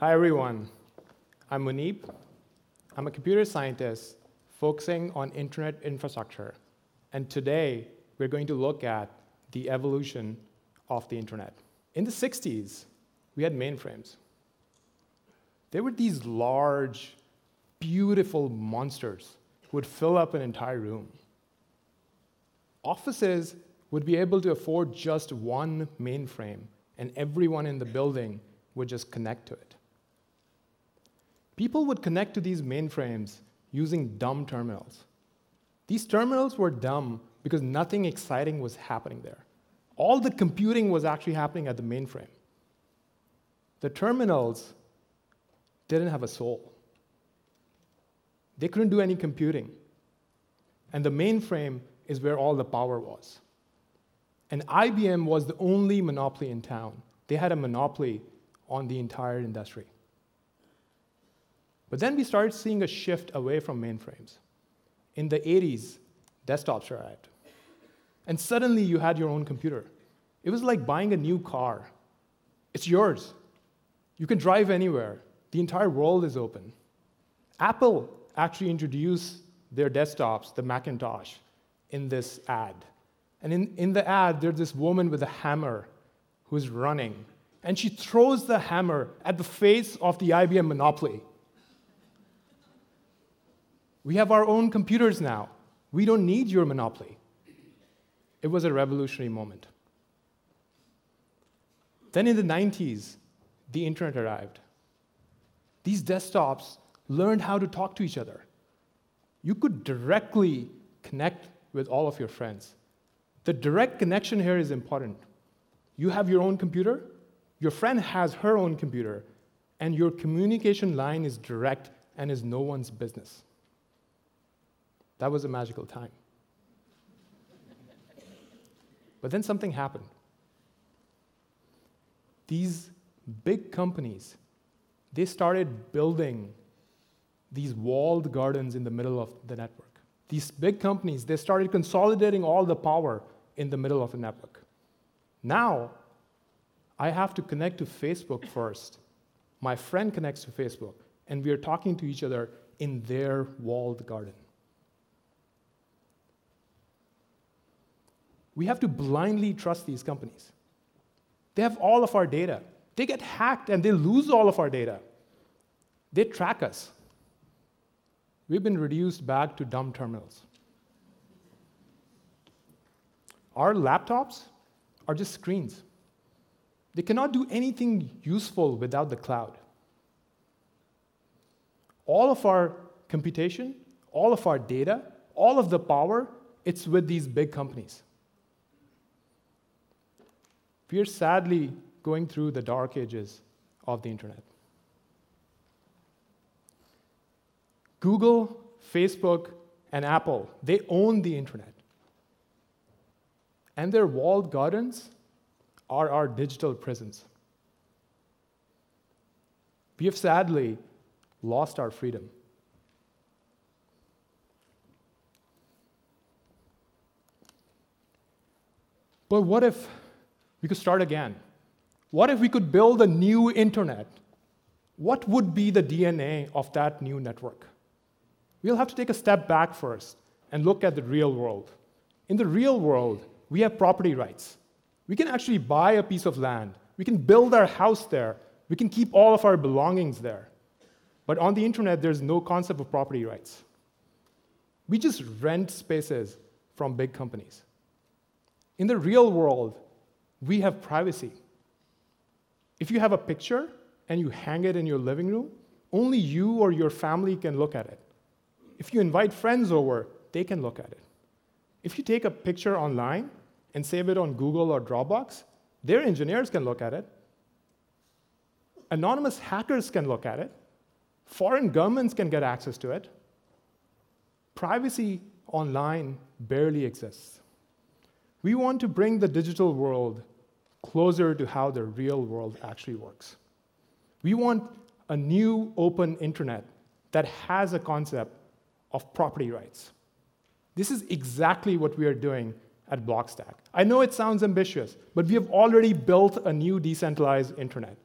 Hi, everyone. I'm Muneeb. I'm a computer scientist focusing on internet infrastructure. And today, we're going to look at the evolution of the internet. In the 60s, we had mainframes. They were these large, beautiful monsters who would fill up an entire room. Offices would be able to afford just one mainframe, and everyone in the building would just connect to it. People would connect to these mainframes using dumb terminals. These terminals were dumb because nothing exciting was happening there. All the computing was actually happening at the mainframe. The terminals didn't have a soul. They couldn't do any computing. And the mainframe is where all the power was. And IBM was the only monopoly in town. They had a monopoly on the entire industry. But then we started seeing a shift away from mainframes. In the 80s, desktops arrived. And suddenly you had your own computer. It was like buying a new car. It's yours. You can drive anywhere. The entire world is open. Apple actually introduced their desktops, the Macintosh, in this ad. And in, in the ad, there's this woman with a hammer who's running. And she throws the hammer at the face of the IBM monopoly. We have our own computers now. We don't need your monopoly. It was a revolutionary moment. Then in the 90s, the internet arrived. These desktops learned how to talk to each other. You could directly connect with all of your friends. The direct connection here is important. You have your own computer, your friend has her own computer, and your communication line is direct and is no one's business. That was a magical time. but then something happened. These big companies, they started building these walled gardens in the middle of the network. These big companies, they started consolidating all the power in the middle of a network. Now, I have to connect to Facebook first. My friend connects to Facebook, and we are talking to each other in their walled garden. We have to blindly trust these companies. They have all of our data. They get hacked and they lose all of our data. They track us. We've been reduced back to dumb terminals. Our laptops are just screens. They cannot do anything useful without the cloud. All of our computation, all of our data, all of the power, it's with these big companies. We are sadly going through the dark ages of the internet. Google, Facebook, and Apple, they own the internet. And their walled gardens are our digital prisons. We have sadly lost our freedom. But what if we could start again. What if we could build a new internet? What would be the DNA of that new network? We'll have to take a step back first and look at the real world. In the real world, we have property rights. We can actually buy a piece of land. We can build our house there. We can keep all of our belongings there. But on the internet, there's no concept of property rights. We just rent spaces from big companies. In the real world, we have privacy. If you have a picture and you hang it in your living room, only you or your family can look at it. If you invite friends over, they can look at it. If you take a picture online and save it on Google or Dropbox, their engineers can look at it. Anonymous hackers can look at it. Foreign governments can get access to it. Privacy online barely exists. We want to bring the digital world closer to how the real world actually works. We want a new open internet that has a concept of property rights. This is exactly what we are doing at Blockstack. I know it sounds ambitious, but we have already built a new decentralized internet.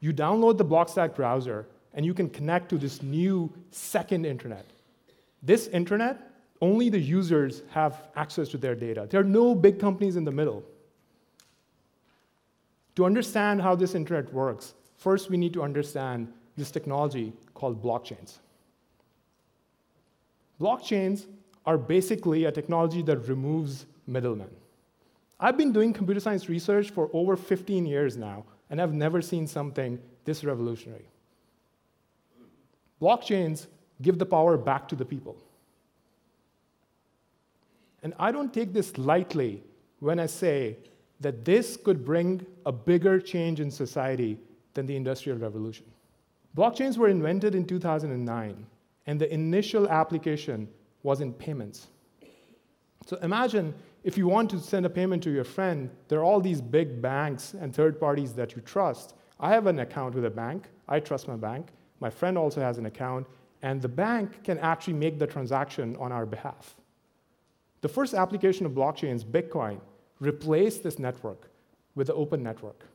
You download the Blockstack browser, and you can connect to this new second internet. This internet, only the users have access to their data. There are no big companies in the middle. To understand how this internet works, first we need to understand this technology called blockchains. Blockchains are basically a technology that removes middlemen. I've been doing computer science research for over 15 years now, and I've never seen something this revolutionary. Blockchains give the power back to the people. And I don't take this lightly when I say that this could bring a bigger change in society than the Industrial Revolution. Blockchains were invented in 2009, and the initial application was in payments. So imagine if you want to send a payment to your friend, there are all these big banks and third parties that you trust. I have an account with a bank, I trust my bank. My friend also has an account, and the bank can actually make the transaction on our behalf. The first application of blockchains, Bitcoin, replaced this network with the open network.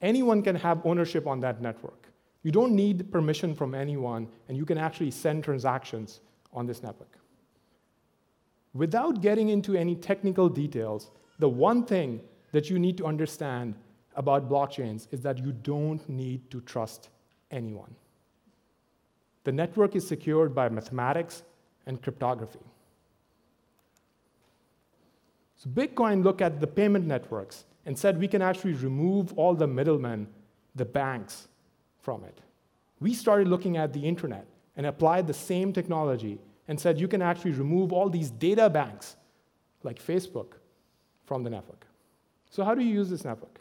Anyone can have ownership on that network. You don't need permission from anyone, and you can actually send transactions on this network. Without getting into any technical details, the one thing that you need to understand about blockchains is that you don't need to trust anyone. The network is secured by mathematics and cryptography. So Bitcoin looked at the payment networks and said we can actually remove all the middlemen, the banks, from it. We started looking at the internet and applied the same technology and said you can actually remove all these data banks, like Facebook, from the network. So, how do you use this network?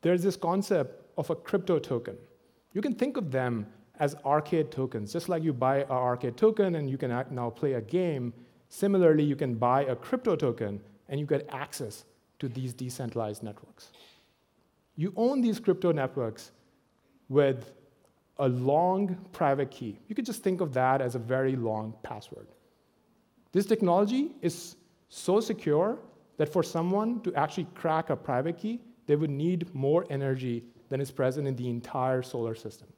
There's this concept of a crypto token. You can think of them as arcade tokens, just like you buy an arcade token and you can now play a game. Similarly, you can buy a crypto token and you get access to these decentralized networks. You own these crypto networks with a long private key. You could just think of that as a very long password. This technology is so secure that for someone to actually crack a private key, they would need more energy than is present in the entire solar system.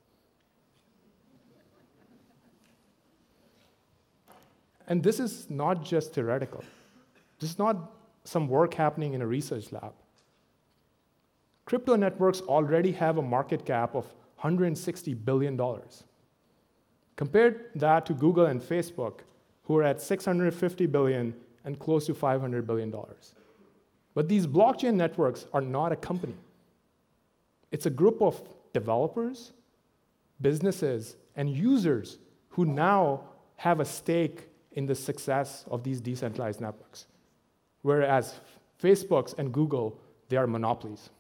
And this is not just theoretical. This is not some work happening in a research lab. Crypto networks already have a market cap of $160 billion. Compare that to Google and Facebook, who are at 650 billion and close to 500 billion dollars. But these blockchain networks are not a company. It's a group of developers, businesses, and users who now have a stake in the success of these decentralized networks. Whereas Facebook's and Google, they are monopolies.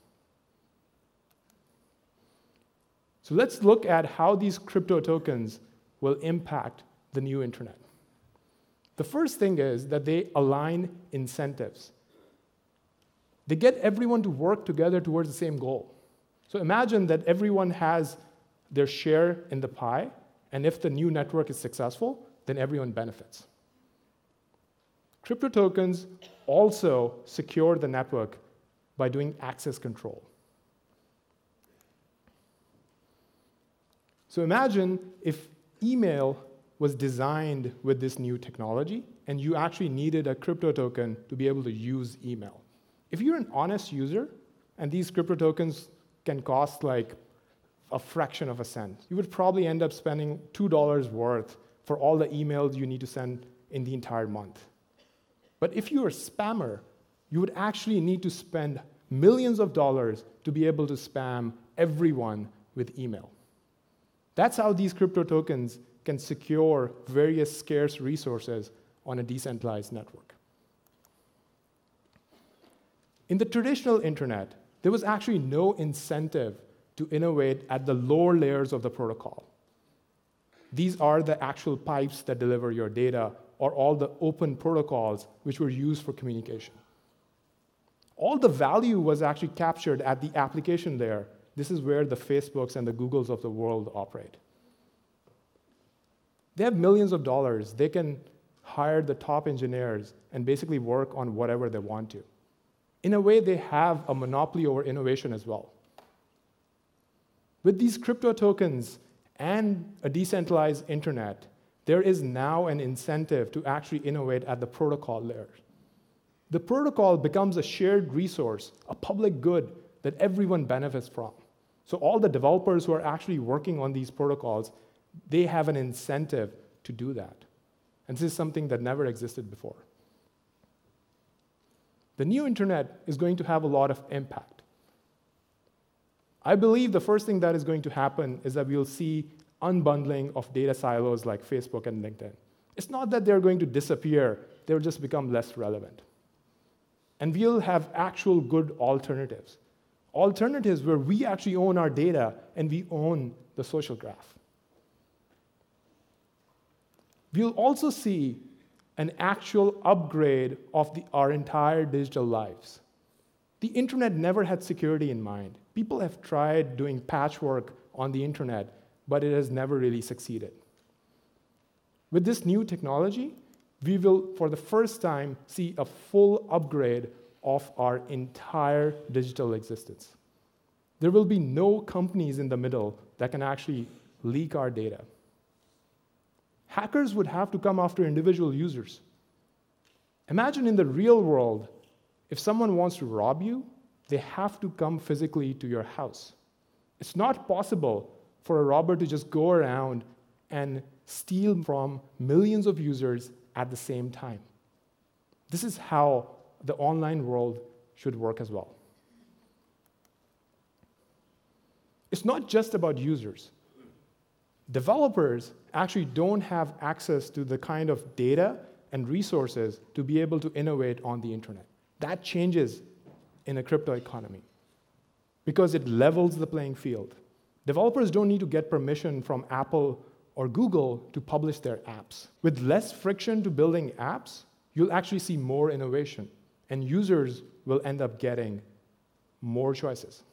So let's look at how these crypto tokens will impact the new internet. The first thing is that they align incentives. They get everyone to work together towards the same goal. So imagine that everyone has their share in the pie, and if the new network is successful, then everyone benefits. Crypto tokens also secure the network by doing access control. So imagine if email was designed with this new technology and you actually needed a crypto token to be able to use email. If you're an honest user and these crypto tokens can cost like a fraction of a cent, you would probably end up spending $2 worth for all the emails you need to send in the entire month. But if you're a spammer, you would actually need to spend millions of dollars to be able to spam everyone with email. That's how these crypto tokens can secure various scarce resources on a decentralized network. In the traditional internet, there was actually no incentive to innovate at the lower layers of the protocol. These are the actual pipes that deliver your data, or all the open protocols which were used for communication. All the value was actually captured at the application layer this is where the Facebooks and the Googles of the world operate. They have millions of dollars. They can hire the top engineers and basically work on whatever they want to. In a way, they have a monopoly over innovation as well. With these crypto tokens and a decentralized internet, there is now an incentive to actually innovate at the protocol layer. The protocol becomes a shared resource, a public good that everyone benefits from. So all the developers who are actually working on these protocols, they have an incentive to do that. And this is something that never existed before. The new internet is going to have a lot of impact. I believe the first thing that is going to happen is that we'll see unbundling of data silos like Facebook and LinkedIn. It's not that they're going to disappear, they'll just become less relevant. And we'll have actual good alternatives. Alternatives where we actually own our data and we own the social graph. We'll also see an actual upgrade of the, our entire digital lives. The internet never had security in mind. People have tried doing patchwork on the internet, but it has never really succeeded. With this new technology, we will, for the first time, see a full upgrade of our entire digital existence. There will be no companies in the middle that can actually leak our data. Hackers would have to come after individual users. Imagine in the real world, if someone wants to rob you, they have to come physically to your house. It's not possible for a robber to just go around and steal from millions of users at the same time. This is how the online world should work as well. It's not just about users. Developers actually don't have access to the kind of data and resources to be able to innovate on the internet. That changes in a crypto economy because it levels the playing field. Developers don't need to get permission from Apple or Google to publish their apps. With less friction to building apps, you'll actually see more innovation, and users will end up getting more choices.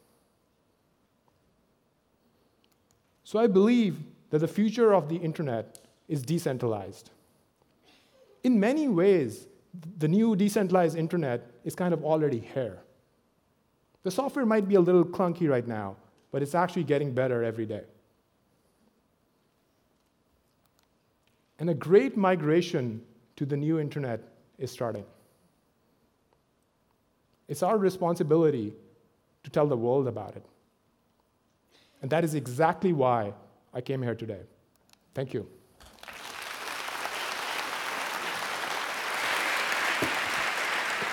So I believe that the future of the internet is decentralized. In many ways, the new decentralized internet is kind of already here. The software might be a little clunky right now, but it's actually getting better every day. And a great migration to the new internet is starting. It's our responsibility to tell the world about it. And that is exactly why I came here today. Thank you.